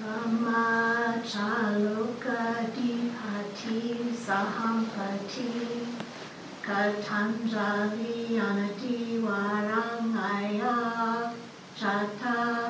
Brahmachalokadipati sahampati Katanjali anati warangaya Chata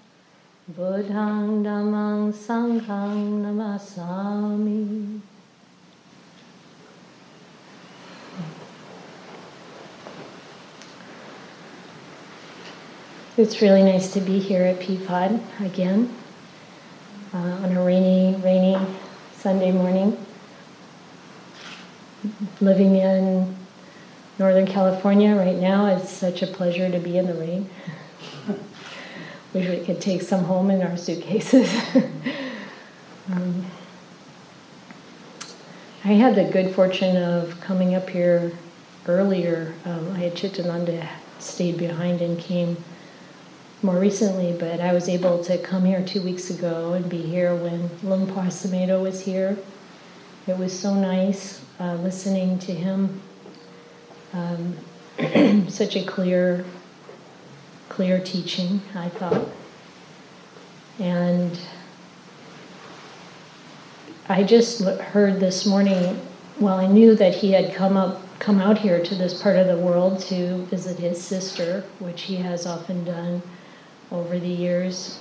Buddhang Dhammang Sanghang Namasami. It's really nice to be here at Peapod again uh, on a rainy, rainy Sunday morning. Living in Northern California right now, it's such a pleasure to be in the rain. We could take some home in our suitcases. um, I had the good fortune of coming up here earlier. Um, I had Chittananda stayed behind and came more recently, but I was able to come here two weeks ago and be here when Luang Por Sumedho was here. It was so nice uh, listening to him. Um, such a clear clear teaching, I thought. And I just heard this morning, well, I knew that he had come up, come out here to this part of the world to visit his sister, which he has often done over the years.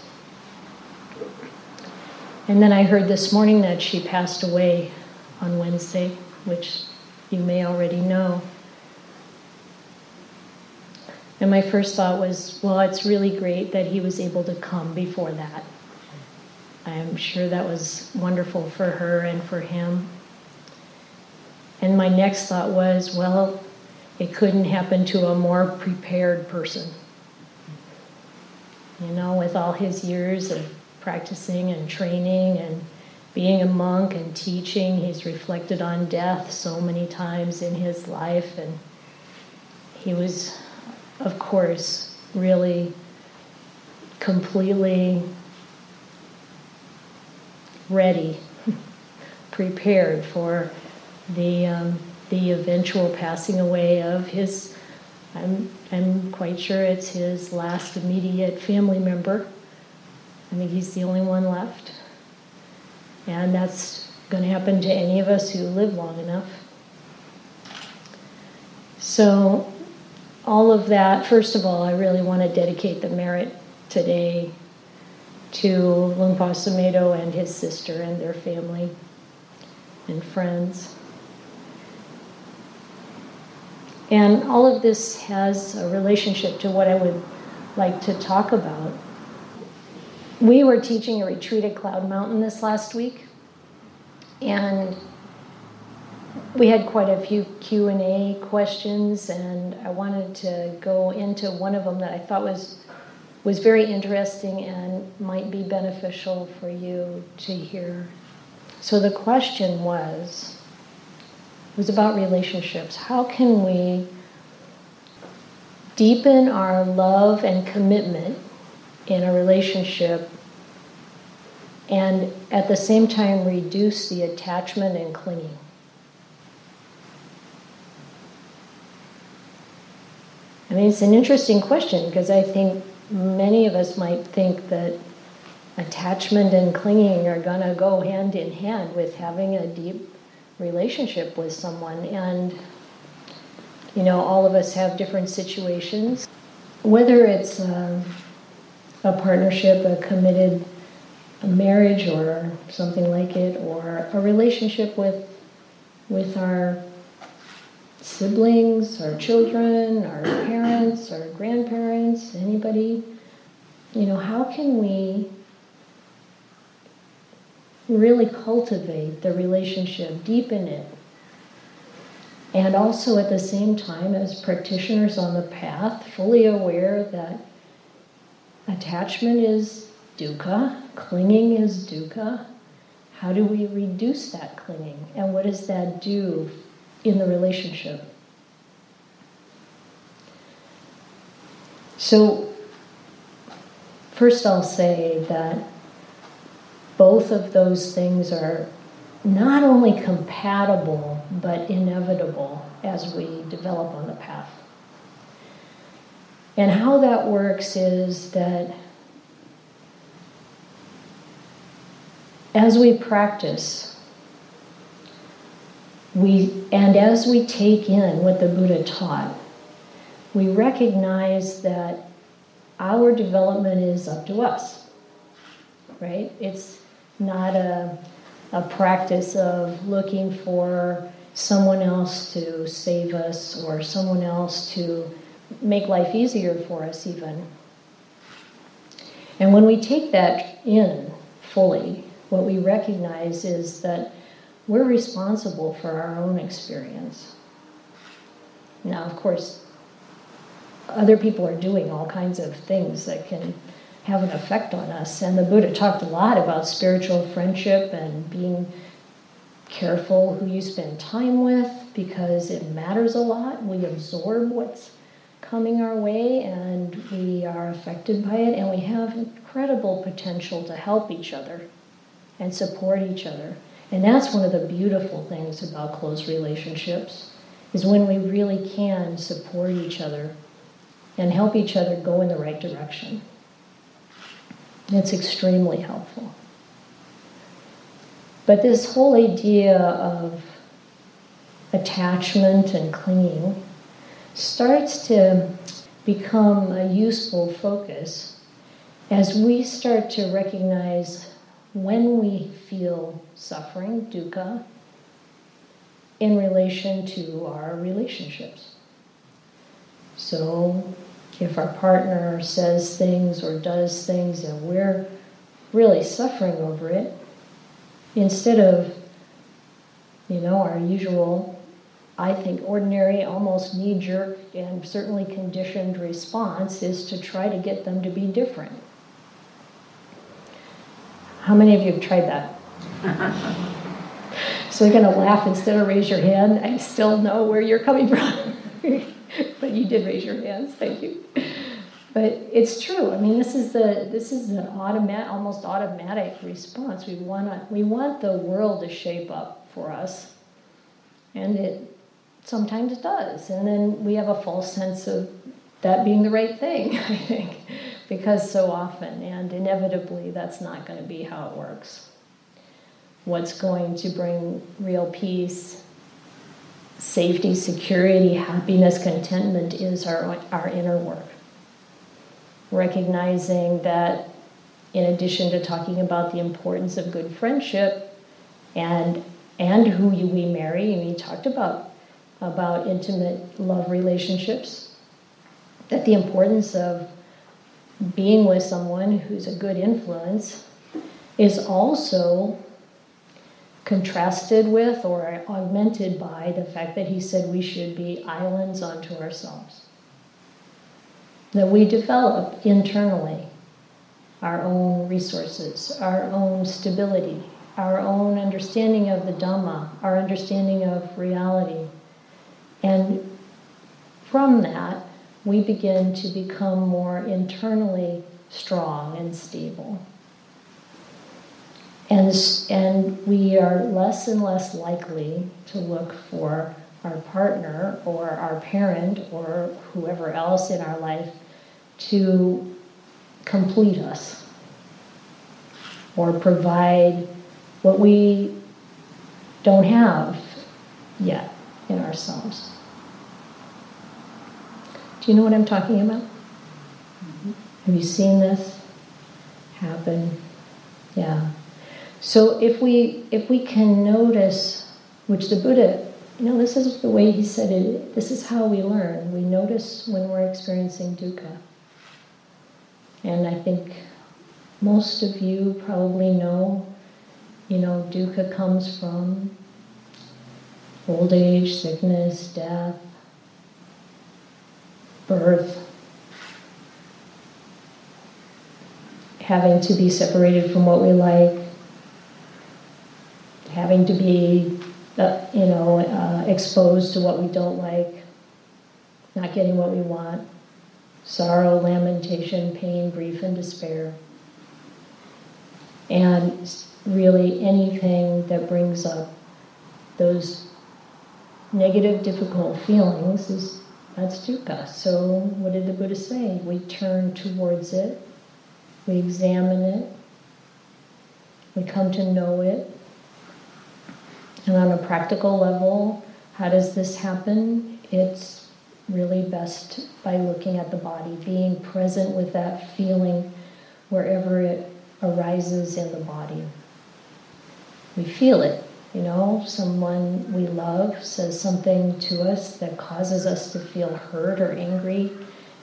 And then I heard this morning that she passed away on Wednesday, which you may already know. And my first thought was, well, it's really great that he was able to come before that. I'm sure that was wonderful for her and for him. And my next thought was, well, it couldn't happen to a more prepared person. You know, with all his years of practicing and training and being a monk and teaching, he's reflected on death so many times in his life, and he was of course, really completely ready, prepared for the, um, the eventual passing away of his, I'm, I'm quite sure it's his last immediate family member. I think he's the only one left. And that's going to happen to any of us who live long enough. So all of that, first of all, I really want to dedicate the merit today to Luang Por Sumedho and his sister and their family and friends. And all of this has a relationship to what I would like to talk about. We were teaching a retreat at Cloud Mountain this last week, and we had quite a few q&a questions and i wanted to go into one of them that i thought was was very interesting and might be beneficial for you to hear. So the question was was about relationships. How can we deepen our love and commitment in a relationship and at the same time reduce the attachment and clinging I mean, it's an interesting question because I think many of us might think that attachment and clinging are going to go hand in hand with having a deep relationship with someone. And, you know, all of us have different situations. Whether it's a, a partnership, a committed a marriage, or something like it, or a relationship with, with our siblings, our children, our parents, our grandparents, anybody, you know, how can we really cultivate the relationship, deepen it. And also at the same time, as practitioners on the path, fully aware that attachment is dukkha, clinging is dukkha. How do we reduce that clinging? And what does that do in the relationship? So, first I'll say that both of those things are not only compatible but inevitable as we develop on the path. And how that works is that as we practice, we and as we take in what the Buddha taught, we recognize that our development is up to us. Right? It's not a, a practice of looking for someone else to save us or someone else to make life easier for us, even. And when we take that in fully, what we recognize is that we're responsible for our own experience. Now, of course, other people are doing all kinds of things that can have an effect on us. And the Buddha talked a lot about spiritual friendship and being careful who you spend time with because it matters a lot. We absorb what's coming our way and we are affected by it, and we have incredible potential to help each other and support each other. And that's one of the beautiful things about close relationships is when we really can support each other and help each other go in the right direction. It's extremely helpful. But this whole idea of attachment and clinging starts to become a useful focus as we start to recognize when we feel suffering, dukkha, in relation to our relationships. So, if our partner says things or does things and we're really suffering over it, instead of, you know, our usual, I think, ordinary, almost knee jerk, and certainly conditioned response is to try to get them to be different. How many of you have tried that? so you're going to laugh instead of raise your hand. I still know where you're coming from. but you did raise your hands. Thank you. But it's true. I mean, this is the this is an automatic, almost automatic response. We want we want the world to shape up for us, and it sometimes it does. And then we have a false sense of that being the right thing. I think because so often and inevitably that's not going to be how it works. What's going to bring real peace, safety, security, happiness, contentment is our, our inner work. Recognizing that, in addition to talking about the importance of good friendship and, and who you, we marry, and we talked about, about intimate love relationships, that the importance of being with someone who's a good influence is also contrasted with or augmented by the fact that he said we should be islands unto ourselves. That we develop internally our own resources, our own stability, our own understanding of the Dhamma, our understanding of reality. And from that, we begin to become more internally strong and stable. And, and we are less and less likely to look for our partner or our parent or whoever else in our life to complete us or provide what we don't have yet in ourselves. Do you know what I'm talking about? Mm-hmm. Have you seen this happen? Yeah. So if we if we can notice, which the Buddha, you know, this is the way he said it. This is how we learn. We notice when we're experiencing dukkha. And I think most of you probably know you know, dukkha comes from old age, sickness, death, birth, having to be separated from what we like, having to be, uh, you know, uh, exposed to what we don't like, not getting what we want, sorrow, lamentation, pain, grief, and despair. And really anything that brings up those negative, difficult feelings is that's dukkha. So, what did the Buddha say? We turn towards it, we examine it, we come to know it. And on a practical level, how does this happen? It's really best by looking at the body, being present with that feeling wherever it arises in the body. We feel it, you know, someone we love says something to us that causes us to feel hurt or angry,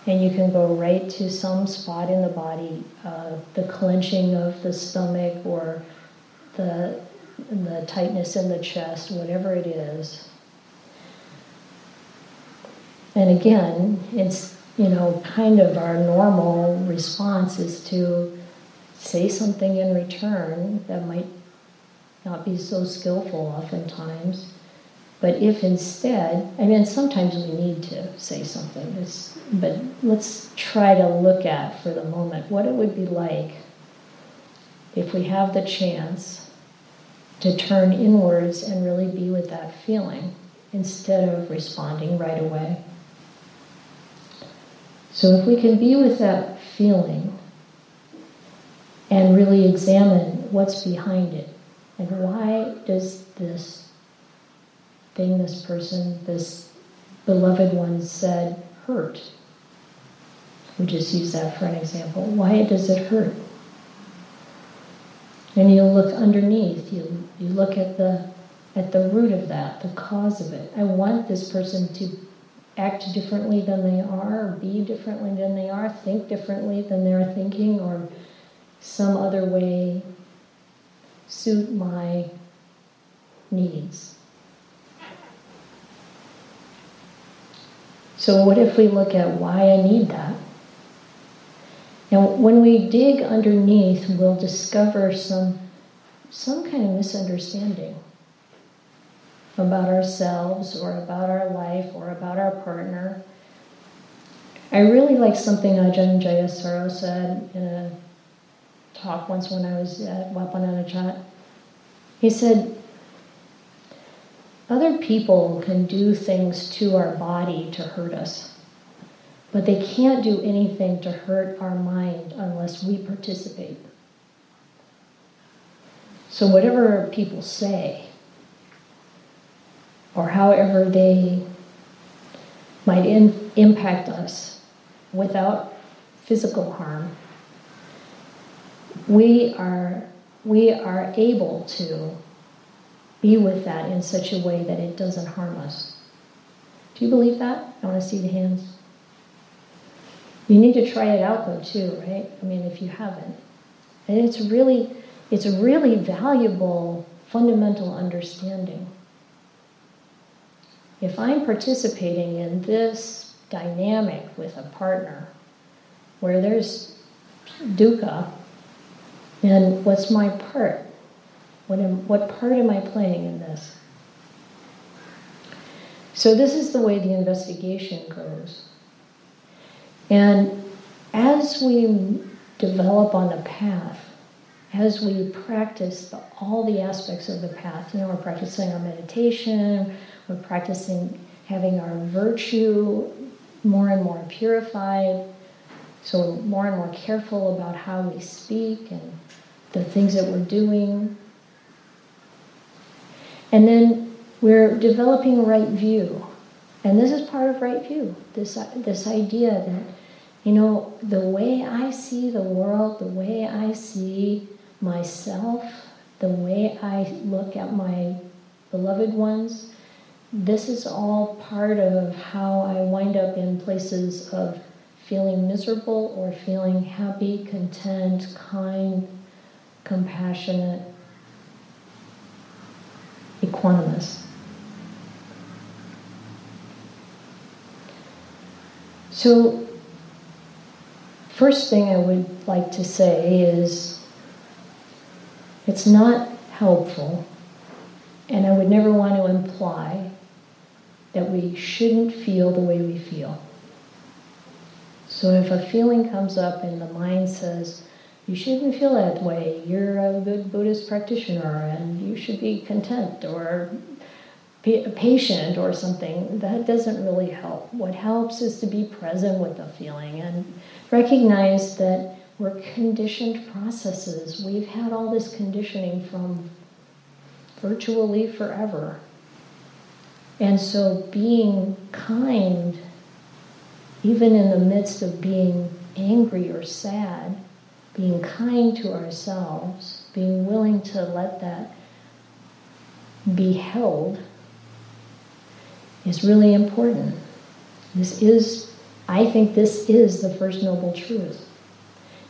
and you can go right to some spot in the body, uh, the clenching of the stomach or the, the tightness in the chest, whatever it is. And again, it's, you know, kind of our normal response is to say something in return that might not be so skillful oftentimes. But if instead, I mean, sometimes we need to say something, but let's try to look at for the moment what it would be like if we have the chance to turn inwards and really be with that feeling instead of responding right away. So, if we can be with that feeling and really examine what's behind it, and why does this thing, this person, this beloved one said hurt? We just use that for an example. Why does it hurt? And you look underneath, you, you look at the at the root of that, the cause of it. I want this person to act differently than they are, be differently than they are, think differently than they're thinking, or some other way suit my needs. So, what if we look at why I need that? Now, when we dig underneath, we'll discover some, some kind of misunderstanding about ourselves or about our life or about our partner. I really like something Ajahn Jayasaro said in a talk once when I was uh, at Wat Pah Nanachat. He said, Other people can do things to our body to hurt us, but they can't do anything to hurt our mind unless we participate. So, whatever people say, or however they might in, impact us without physical harm, we are, we are able to be with that in such a way that it doesn't harm us. Do you believe that? I want to see the hands. You need to try it out though too, right? I mean, if you haven't. And it's really, it's a really valuable fundamental understanding. If I'm participating in this dynamic with a partner where there's dukkha, and what's my part? What, am, what part am I playing in this? So, this is the way the investigation goes. And as we develop on the path, as we practice the, all the aspects of the path, you know, we're practicing our meditation, we're practicing having our virtue more and more purified, so we're more and more careful about how we speak and the things that we're doing. And then we're developing right view. And this is part of right view this, this idea that, you know, the way I see the world, the way I see myself, the way I look at my beloved ones, this is all part of how I wind up in places of feeling miserable or feeling happy, content, kind, compassionate. equanimous. So, first thing I would like to say is it's not helpful, and I would never want to imply that we shouldn't feel the way we feel. So if a feeling comes up and the mind says, you shouldn't feel that way, you're a good Buddhist practitioner and you should be content or patient or something, that doesn't really help. What helps is to be present with the feeling and recognize that we're conditioned processes. We've had all this conditioning from virtually forever. And so being kind even in the midst of being angry or sad, being kind to ourselves, being willing to let that be held is really important. This is, I think, this is the first noble truth.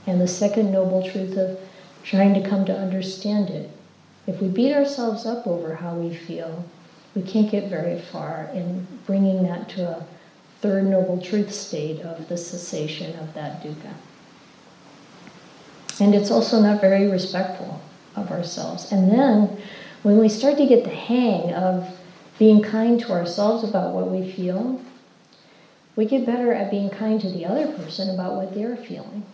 And the second noble truth of trying to come to understand it. If we beat ourselves up over how we feel, we can't get very far in bringing that to a third noble truth state of the cessation of that dukkha. And it's also not very respectful of ourselves. And then when we start to get the hang of being kind to ourselves about what we feel, we get better at being kind to the other person about what they're feeling.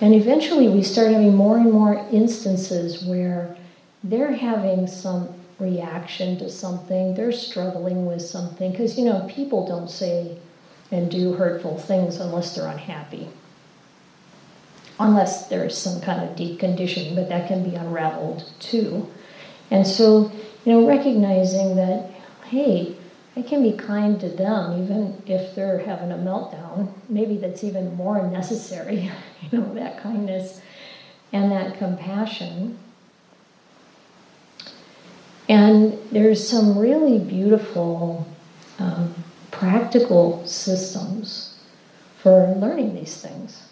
And eventually we start having more and more instances where they're having some reaction to something, they're struggling with something. Because, you know, people don't say and do hurtful things unless they're unhappy. Unless there's some kind of deep conditioning, but that can be unraveled too. And so, you know, recognizing that, hey, I can be kind to them even if they're having a meltdown. Maybe that's even more necessary, you know, that kindness and that compassion. And there's some really beautiful um, practical systems for learning these things.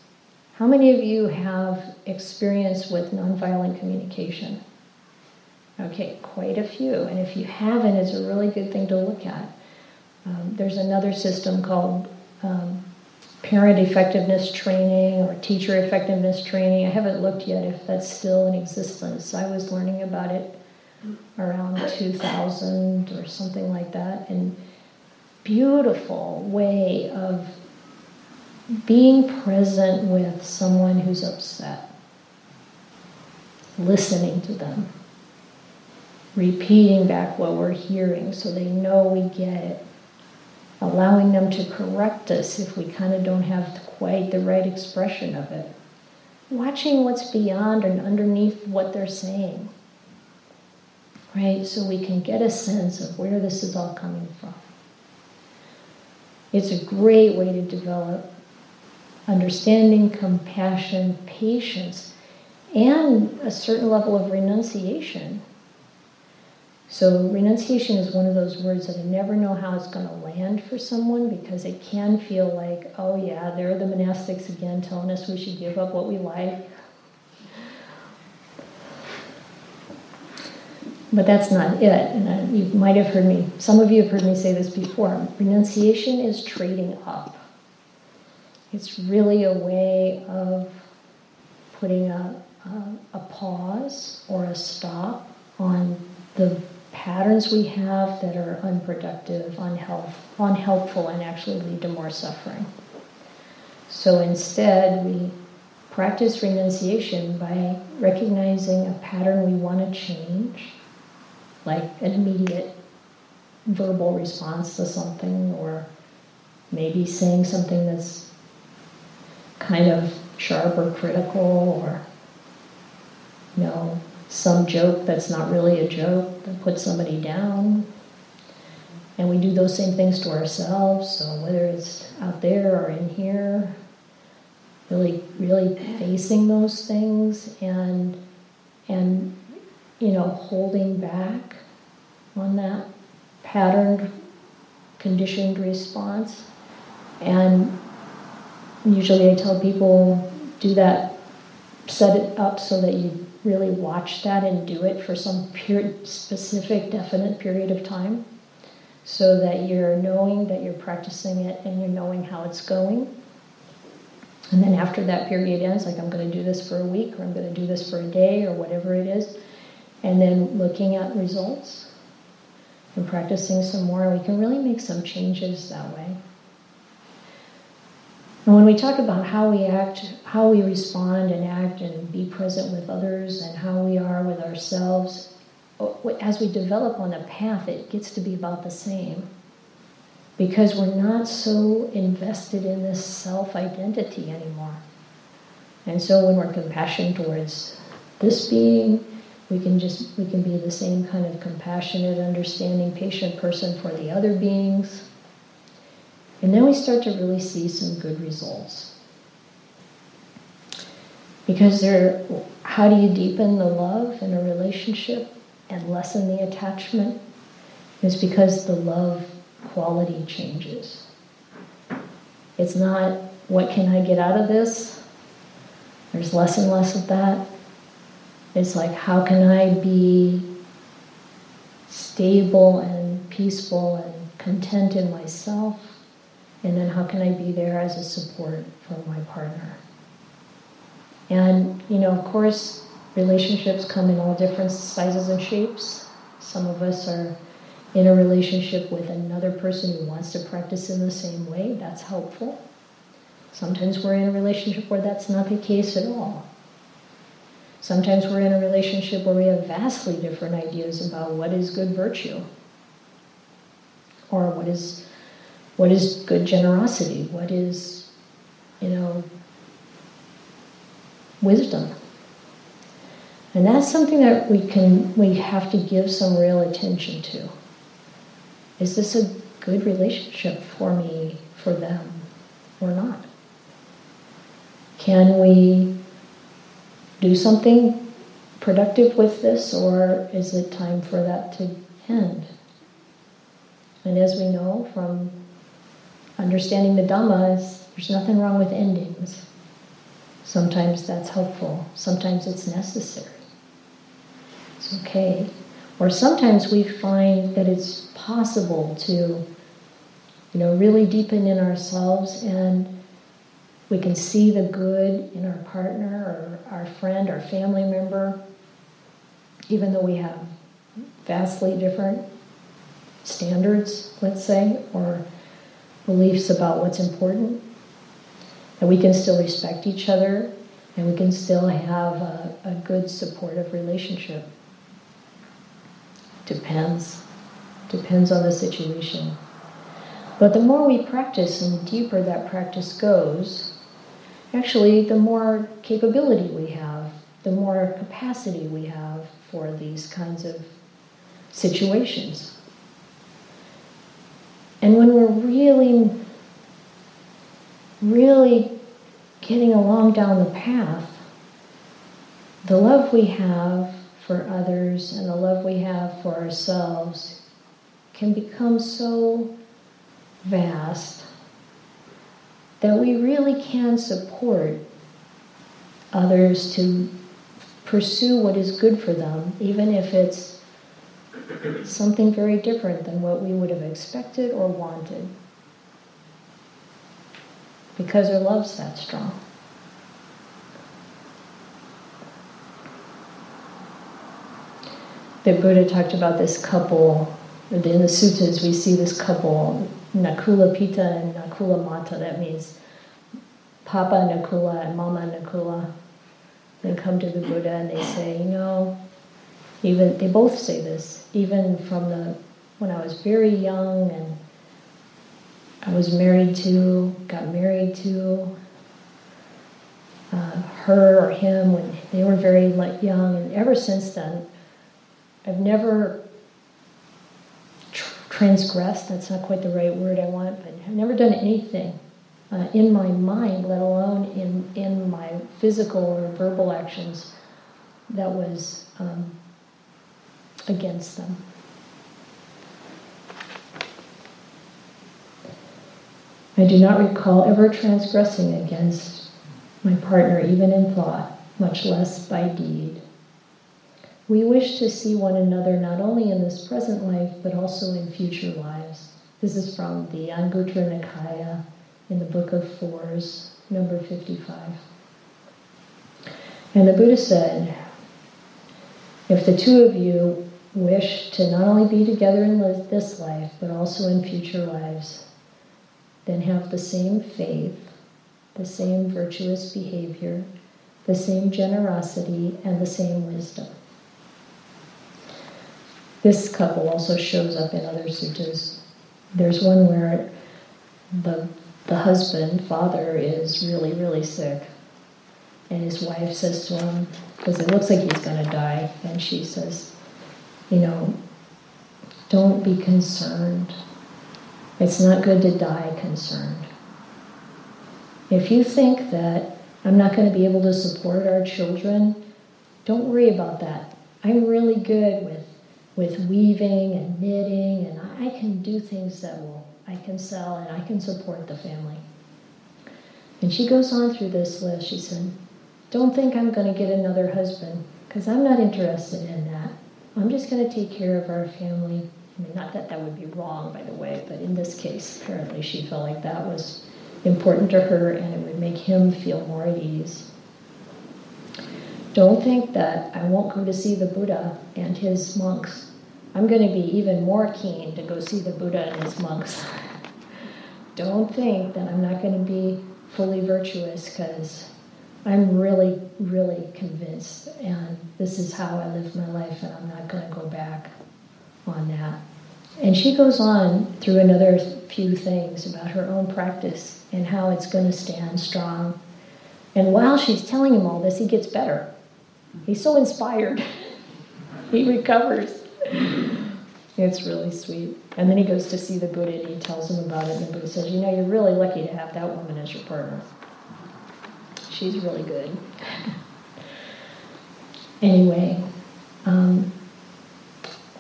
How many of you have experience with nonviolent communication? Okay, quite a few. And if you haven't, it's a really good thing to look at. Um, there's another system called um, parent effectiveness training or teacher effectiveness training. I haven't looked yet if that's still in existence. I was learning about it around 2000 or something like that. And beautiful way of being present with someone who's upset, listening to them, repeating back what we're hearing so they know we get it, allowing them to correct us if we kind of don't have quite the right expression of it, watching what's beyond and underneath what they're saying right? So we can get a sense of where this is all coming from. It's a great way to develop understanding, compassion, patience, and a certain level of renunciation. So, renunciation is one of those words that I never know how it's going to land for someone because it can feel like, oh, yeah, there are the monastics again telling us we should give up what we like But that's not it. And you might have heard me, some of you have heard me say this before. Renunciation is trading up. It's really a way of putting a, a, a pause or a stop on the patterns we have that are unproductive, unhealth, unhelpful, and actually lead to more suffering. So instead, we practice renunciation by recognizing a pattern we want to change like an immediate verbal response to something, or maybe saying something that's kind of sharp or critical, or you know, some joke that's not really a joke that puts somebody down. And we do those same things to ourselves, so whether it's out there or in here, really, really facing those things and and you know, holding back on that patterned, conditioned response. And usually I tell people do that, set it up so that you really watch that and do it for some period, specific, definite period of time so that you're knowing that you're practicing it and you're knowing how it's going. And then after that period ends, like I'm going to do this for a week or I'm going to do this for a day or whatever it is, and then looking at results and practicing some more, we can really make some changes that way. And when we talk about how we act, how we respond and act and be present with others and how we are with ourselves, as we develop on a path, it gets to be about the same. Because we're not so invested in this self identity anymore. And so when we're compassionate towards this being, we can just we can be the same kind of compassionate, understanding, patient person for the other beings. And then we start to really see some good results. Because there how do you deepen the love in a relationship? and lessen the attachment is because the love quality changes. It's not, what can I get out of this? There's less and less of that. It's like, how can I be stable and peaceful and content in myself? And then how can I be there as a support for my partner? And, you know, of course, Relationships come in all different sizes and shapes. Some of us are in a relationship with another person who wants to practice in the same way. That's helpful. Sometimes we're in a relationship where that's not the case at all. Sometimes we're in a relationship where we have vastly different ideas about what is good virtue or what is what is good generosity, what is you know wisdom. And that's something that we can we have to give some real attention to. Is this a good relationship for me, for them, or not? Can we do something productive with this, or is it time for that to end? And as we know from understanding the Dhamma, there's nothing wrong with endings. Sometimes that's helpful, sometimes it's necessary. It's okay. Or sometimes we find that it's possible to, you know, really deepen in ourselves and we can see the good in our partner or our friend or family member, even though we have vastly different standards, let's say, or beliefs about what's important. That we can still respect each other and we can still have a, a good supportive relationship. Depends. Depends on the situation. But the more we practice and the deeper that practice goes, actually, the more capability we have, the more capacity we have for these kinds of situations. And when we're really, really getting along down the path, the love we have for others and the love we have for ourselves can become so vast that we really can support others to pursue what is good for them, even if it's something very different than what we would have expected or wanted. Because our love's that strong. the Buddha talked about this couple. In the suttas, we see this couple, Nakula Pita and Nakula Mata. That means Papa Nakula and Mama Nakula. They come to the Buddha and they say, you know, even they both say this. Even from the when I was very young and I was married to, got married to uh, her or him when they were very like young, and ever since then, I've never transgressed, that's not quite the right word I want, but I've never done anything uh, in my mind, let alone in, in my physical or verbal actions, that was um, against them. I do not recall ever transgressing against my partner, even in thought, much less by deed. We wish to see one another not only in this present life, but also in future lives. This is from the Anguttara Nikaya in the Book of Fours, number 55. And the Buddha said, if the two of you wish to not only be together in this life, but also in future lives, then have the same faith, the same virtuous behavior, the same generosity, and the same wisdom. This couple also shows up in other suttas. There's one where the, the husband, father, is really, really sick. And his wife says to him, because it looks like he's going to die, and she says, You know, don't be concerned. It's not good to die concerned. If you think that I'm not going to be able to support our children, don't worry about that. I'm really good with with weaving and knitting, and I can do things that will I can sell and I can support the family. And she goes on through this list. She said, Don't think I'm going to get another husband, because I'm not interested in that. I'm just going to take care of our family. I mean, not that that would be wrong, by the way, but in this case, apparently she felt like that was important to her and it would make him feel more at ease. Don't think that I won't go to see the Buddha and his monks. I'm going to be even more keen to go see the Buddha and his monks. Don't think that I'm not going to be fully virtuous because I'm really, really convinced, and this is how I live my life, and I'm not going to go back on that. And she goes on through another few things about her own practice and how it's going to stand strong. And while she's telling him all this, he gets better. He's so inspired. he recovers. It's really sweet. And then he goes to see the Buddha and he tells him about it. And the Buddha says, You know, you're really lucky to have that woman as your partner. She's really good. anyway, um,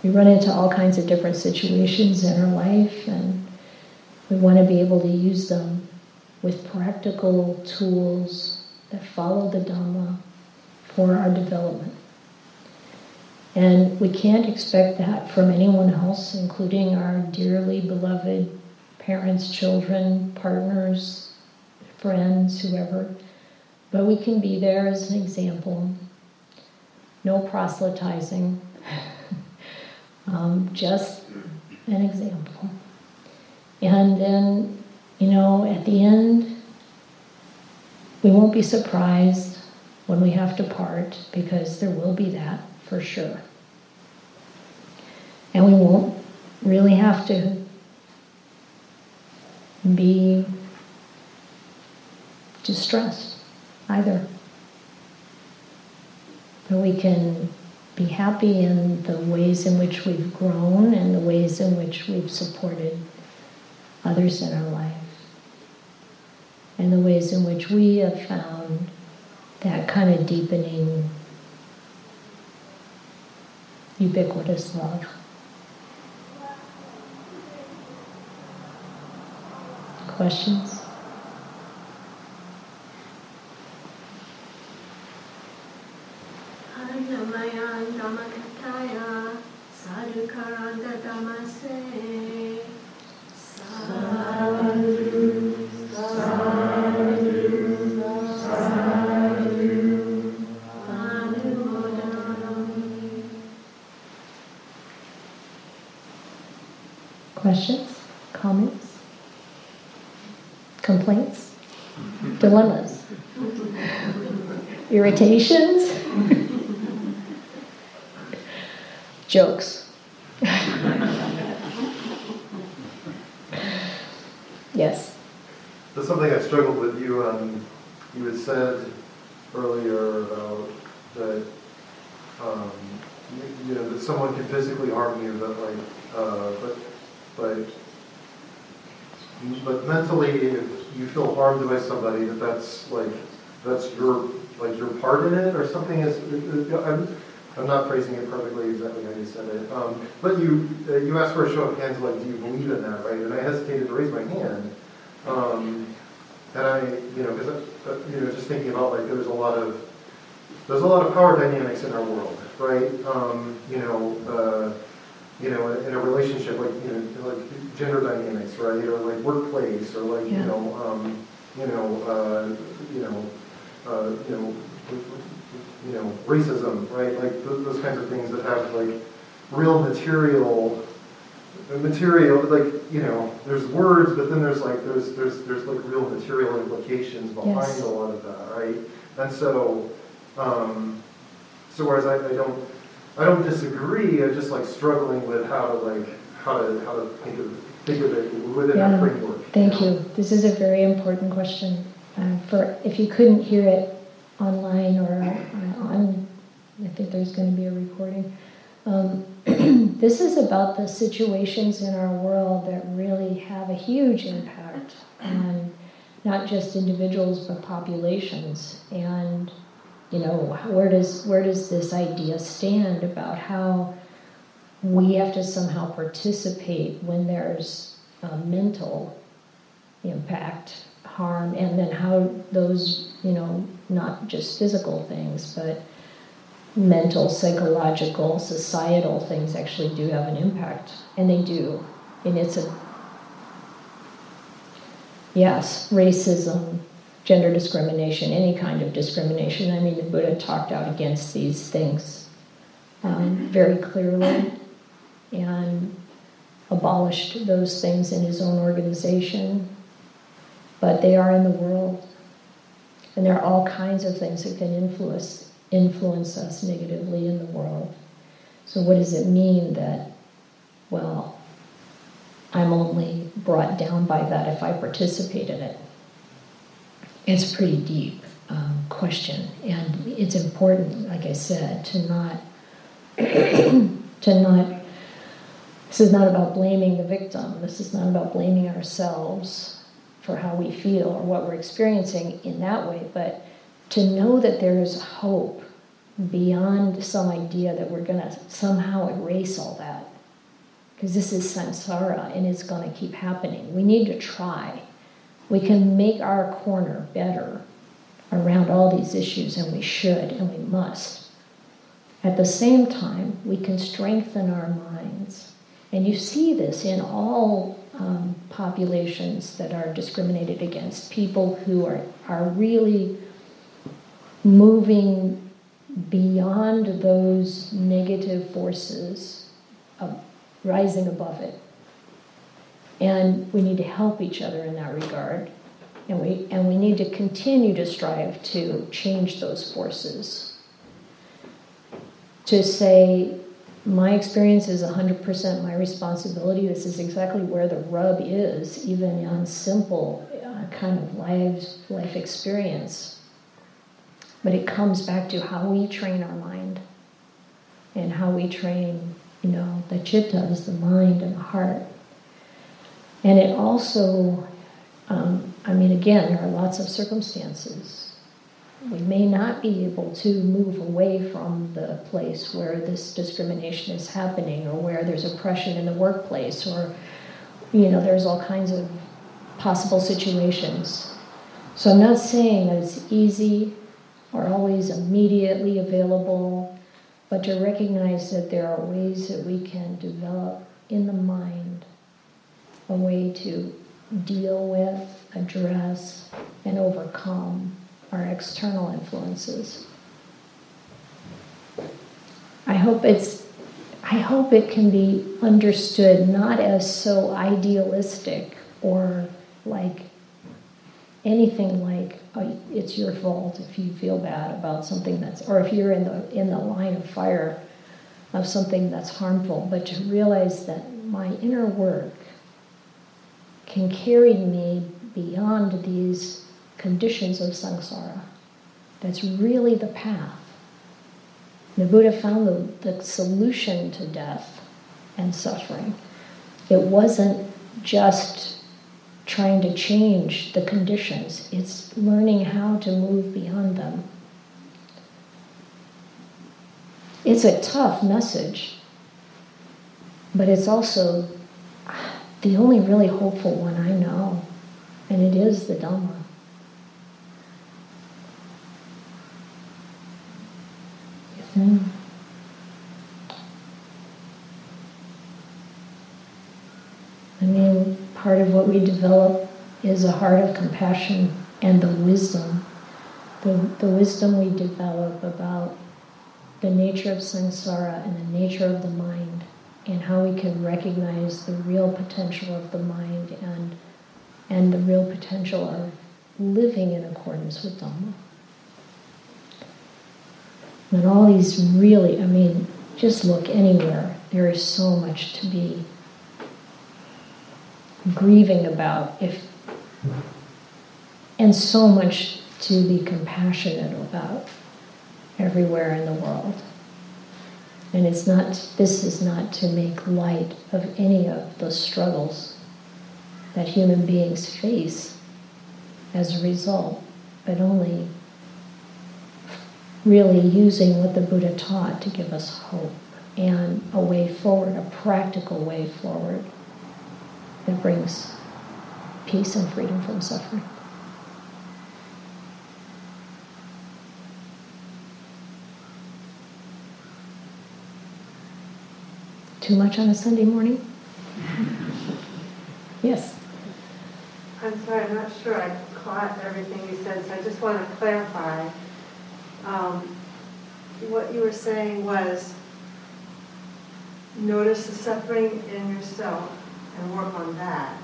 we run into all kinds of different situations in our life, and we want to be able to use them with practical tools that follow the Dhamma for our development. And we can't expect that from anyone else, including our dearly beloved parents, children, partners, friends, whoever. But we can be there as an example. No proselytizing, um, just an example. And then, you know, at the end, we won't be surprised when we have to part, because there will be that for sure. And we won't really have to be distressed either. But we can be happy in the ways in which we've grown and the ways in which we've supported others in our life, and the ways in which we have found that kind of deepening, ubiquitous love. Questions? Sadhukaranta Dhamase Questions? Dilemmas? Irritations? Jokes? yes. That's something I struggled with you. Um, you had said earlier about that um, you, know that someone can physically harm you, but like, uh, but but but mentally, if you feel harmed by somebody, that that's like that's your like your part in it or something. Is I'm, I'm not phrasing it perfectly exactly how you said it. Um, but you uh, you asked for a show of hands, like, do you believe in that, right? And I hesitated to raise my hand. Um, and I, you know, because uh, you know, just thinking about like there's a lot of there's a lot of power dynamics in our world, right? Um, you know, uh, you know, in a relationship, like you know, like gender dynamics, right? Or like workplace, or like you know, um, you know, uh, you know, uh, you know, you know, racism, right? Like th- those kinds of things that have like real material material like you know there's words but then there's like there's there's there's like real material implications behind Yes. a lot of that right and so um so whereas I, I don't i don't disagree i'm just like struggling with how to like how to how to think of think of it within Yeah. a framework Thank you. This is a very important question. Uh, for if you couldn't hear it online or uh, on, I think there's going to be a recording. Um, this is about the situations in our world that really have a huge impact on not just individuals but populations. And you know, where does where does this idea stand about how we have to somehow participate when there's a mental impact, harm, and then how those, you know, not just physical things, but mental, psychological, societal things actually do have an impact. And they do. And it's a, yes, racism, gender discrimination, any kind of discrimination. I mean, the Buddha talked out against these things um, very clearly and abolished those things in his own organization but they are in the world. And there are all kinds of things that can influence, influence us negatively in the world. So, what does it mean that, well, I'm only brought down by that if I participate in it? It's a pretty deep um, question, and it's important, like I said, to not to not. This is not about blaming the victim. This is not about blaming ourselves for how we feel or what we're experiencing in that way, but to know that there is hope beyond some idea that we're going to somehow erase all that. Because this is samsara and it's going to keep happening. We need to try. We can make our corner better around all these issues, and we should and we must. At the same time, we can strengthen our minds. And you see this in all um, populations that are discriminated against, people who are, are really moving beyond those negative forces, rising above it. And we need to help each other in that regard. And we, and we need to continue to strive to change those forces. To say, my experience is 100% my responsibility. This is exactly where the rub is, even on simple uh, kind of life, life experience. But it comes back to how we train our mind and how we train, you know, the chittas, the mind and the heart. And it also, um, I mean, again, there are lots of circumstances. We may not be able to move away from the place where this discrimination is happening or where there's oppression in the workplace or you know there's all kinds of possible situations. So i'm not saying that it's easy or always immediately available but to recognize that there are ways that we can develop in the mind a way to deal with address and overcome our external influences. I hope it's I hope it can be understood not as so idealistic or like anything like oh, it's your fault if you feel bad about something that's or if you're in the in the line of fire of something that's harmful, but to realize that my inner work can carry me beyond these conditions of samsara. That's really the path. The Buddha found the, the solution to death and suffering. It wasn't just trying to change the conditions, it's learning how to move beyond them. It's a tough message, but it's also the only really hopeful one I know, and it is the Dhamma. Mm. I mean, part of what we develop is a heart of compassion and the wisdom, the, the wisdom we develop about the nature of samsara and the nature of the mind and how we can recognize the real potential of the mind and, and the real potential of living in accordance with Dhamma. And all these really, I mean, just look anywhere. There is so much to be grieving about if and so much to be compassionate about everywhere in the world. And it's not this is not to make light of any of the struggles that human beings face as a result, but only really using what the Buddha taught to give us hope and a way forward, a practical way forward that brings peace and freedom from suffering. Too much on a Sunday morning? Yes. I'm sorry, I'm not sure I caught everything you said, so I just want to clarify. Um, what you were saying was notice the suffering in yourself and work on that,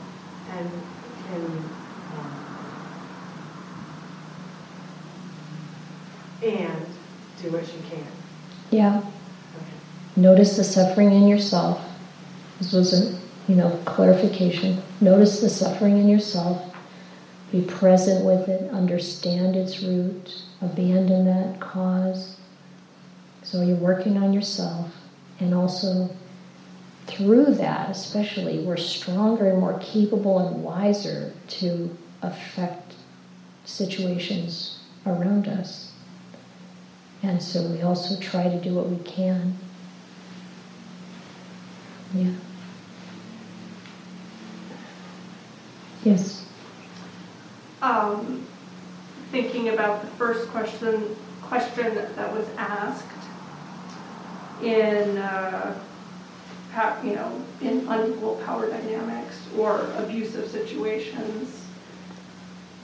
and can um, and do what you can. Yeah. Notice the suffering in yourself. This was a you know clarification. Notice the suffering in yourself. Be present with it. Understand its root. Abandon that cause. So you're working on yourself, and also through that, especially, we're stronger and more capable and wiser to affect situations around us. And so we also try to do what we can. Yeah. Yes. Um, thinking about the first question question that was asked in uh, you know in unequal power dynamics or abusive situations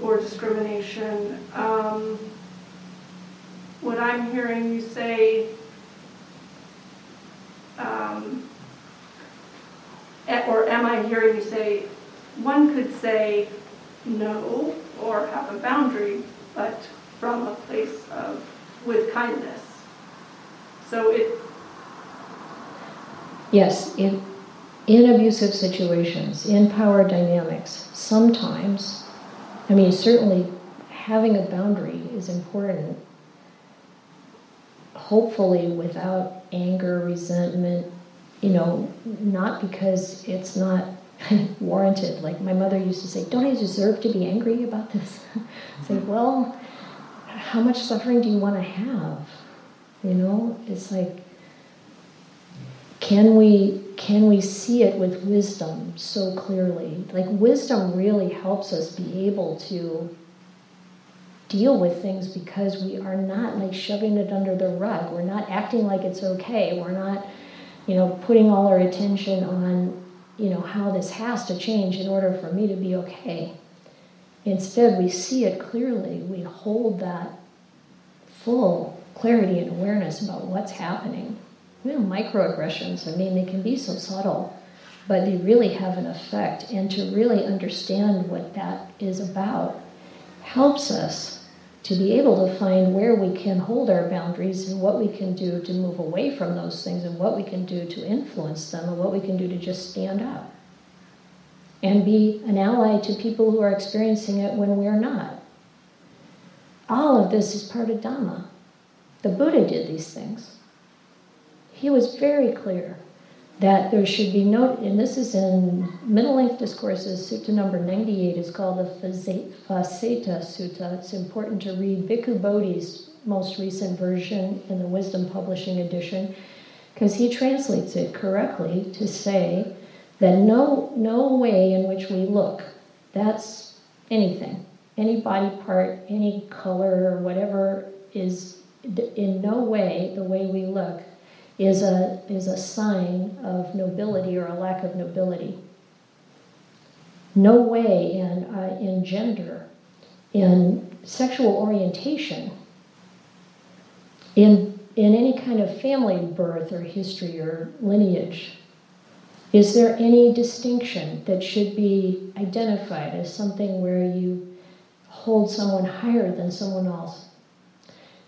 or discrimination. Um, what I'm hearing you say um, or am I hearing you say, one could say no or have a boundary, but from a place of, with kindness. So it, Yes, in, in abusive situations, in power dynamics, sometimes, I mean, certainly having a boundary is important. Hopefully, without anger, resentment, you know, not because it's not warranted. Like my mother used to say, Don't I deserve to be angry about this? say, Well, how much suffering do you want to have? You know, it's like, can we can we see it with wisdom so clearly like wisdom really helps us be able to deal with things because we are not like shoving it under the rug we're not acting like it's okay we're not you know putting all our attention on you know how this has to change in order for me to be okay. Instead we see it clearly. We hold that full clarity and awareness about what's happening. You know, microaggressions, I mean, they can be so subtle, but they really have an effect. And to really understand what that is about helps us to be able to find where we can hold our boundaries and what we can do to move away from those things and what we can do to influence them and what we can do to just stand up and be an ally to people who are experiencing it when we're not. All of this is part of Dhamma. The Buddha did these things he was very clear that there should be no, and this is in Middle Length Discourses, Sutta number 98 is called the Vasettha Sutta. It's important to read Bhikkhu Bodhi's most recent version in the Wisdom Publishing edition, because he translates it correctly to say that no, no way in which we look, that's anything, any body part, any color, or whatever is in no way the way we look is a, is a sign of nobility or a lack of nobility. no way in, uh, in gender, in sexual orientation, in, in any kind of family birth or history or lineage. Is there any distinction that should be identified as something where you hold someone higher than someone else?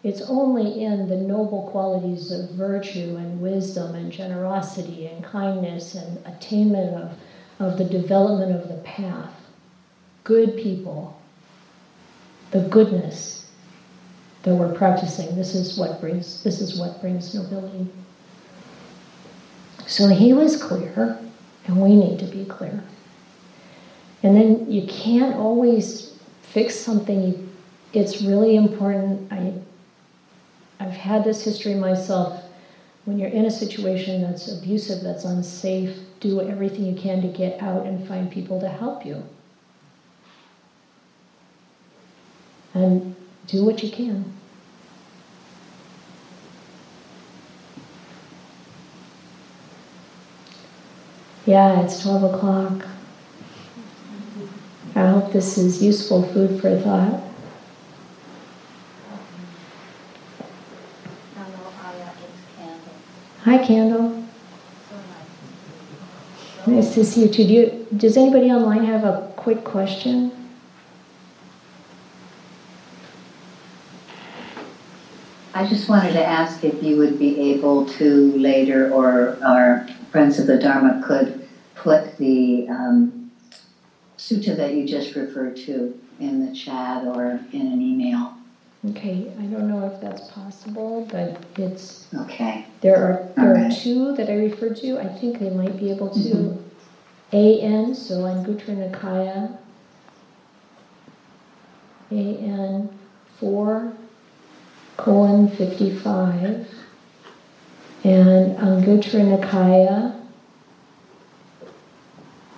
It's only in the noble qualities of virtue and wisdom and generosity and kindness and attainment of, of the development of the path. Good people, the goodness that we're practicing. This is what brings this is what brings nobility. So he was clear, and we need to be clear. And then you can't always fix something. It's really important. I I've had this history myself. When you're in a situation that's abusive, that's unsafe, do everything you can to get out and find people to help you. And do what you can. Yeah, it's 12 o'clock. I hope this is useful food for thought. Hi, Candle. Nice to see you too. Do you, does anybody online have a quick question? I just wanted to ask if you would be able to later, or our Friends of the Dharma could put the um, sutta that you just referred to in the chat or in an email. Okay, I don't know if that's possible, but it's Okay. there are there are two that I referred to. I think they might be able to. Mhm. AN, so Anguttara Nikaya. AN four colon fifty five. And Anguttara Nikaya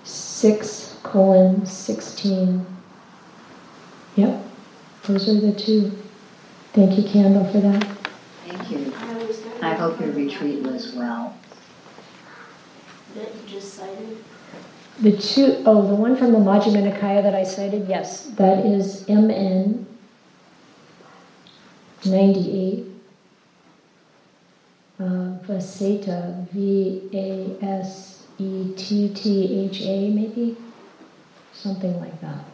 six colon sixteen. Yep, those are the two. Thank you, Candle, for that. Thank you. I hope your retreat was well. That you just cited? The two, oh, the one from the Majjhima Nikaya that I cited, yes, that is MN 98. Uh, Vaseta, V A S E T T H A, maybe? Something like that.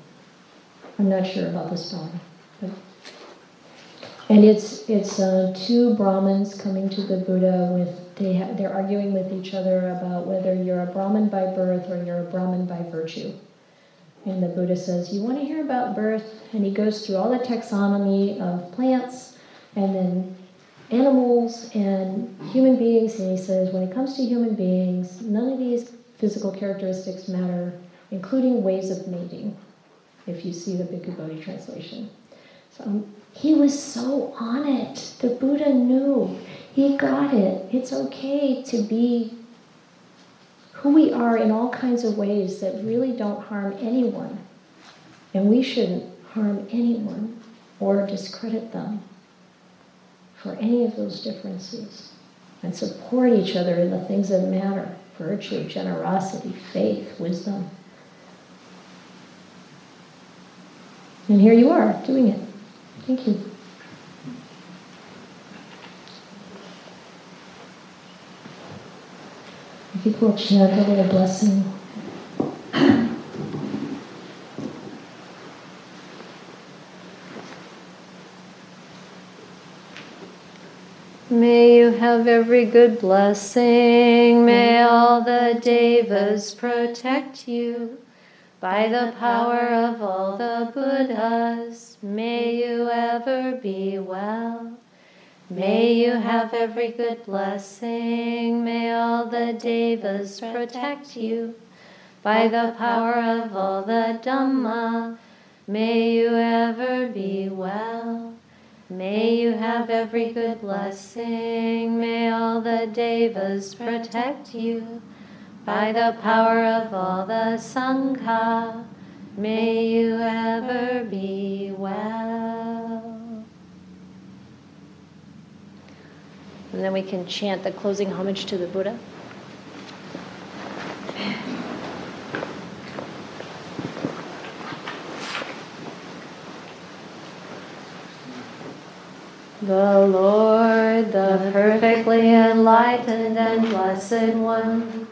I'm not sure about the spelling. But. And it's, it's uh, two Brahmins coming to the Buddha with, they ha- they're arguing with each other about whether you're a Brahmin by birth or you're a Brahmin by virtue. And the Buddha says, You want to hear about birth? And he goes through all the taxonomy of plants and then animals and human beings. And he says, When it comes to human beings, none of these physical characteristics matter, including ways of mating, if you see the Bhikkhu Bodhi translation. So um, he was so on it. The Buddha knew. He got it. It's okay to be who we are in all kinds of ways that really don't harm anyone. And we shouldn't harm anyone or discredit them for any of those differences. And support each other in the things that matter virtue, generosity, faith, wisdom. And here you are doing it. Thank you. I think we'll chant a little blessing. May you have every good blessing. May all the devas protect you. By the power of all the Buddhas, may you ever be well. May you have every good blessing. May all the devas protect you. By the power of all the Dhamma, may you ever be well. May you have every good blessing. May all the devas protect you by the power of all the Sangha, may you ever be well. And then we can chant the closing homage to the Buddha. The Lord, the perfectly enlightened and blessed one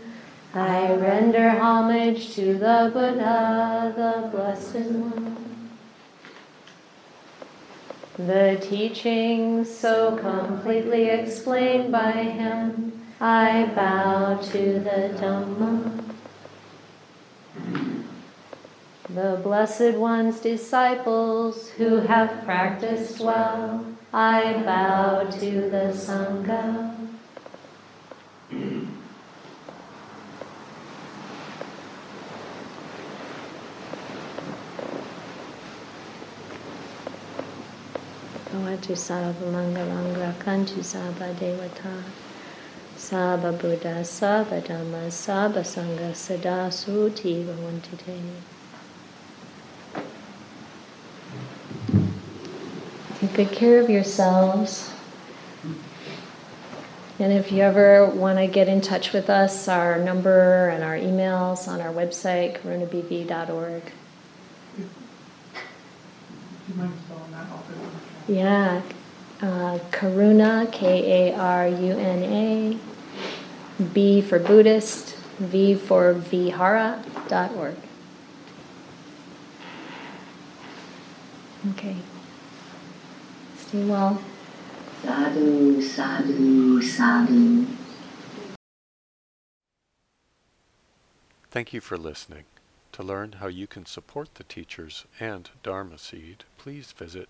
I render homage to the Buddha, the blessed one. The teachings so completely explained by him, I bow to the Dhamma. The Blessed One's disciples who have practiced well, I bow to the Sangha. Devata Buddha Dhamma Sangha Sada Suti Take good care of yourselves. And if you ever want to get in touch with us, our number and our emails on our website, karunabv.org. Do you mind spelling that out there? Yeah, uh, Karuna, K A R U N A, B for Buddhist, V for Vihara dot org. Okay. Stay well. Sadhu, sadhu, sadhu. Thank you for listening. To learn how you can support the teachers and Dharma Seed, please visit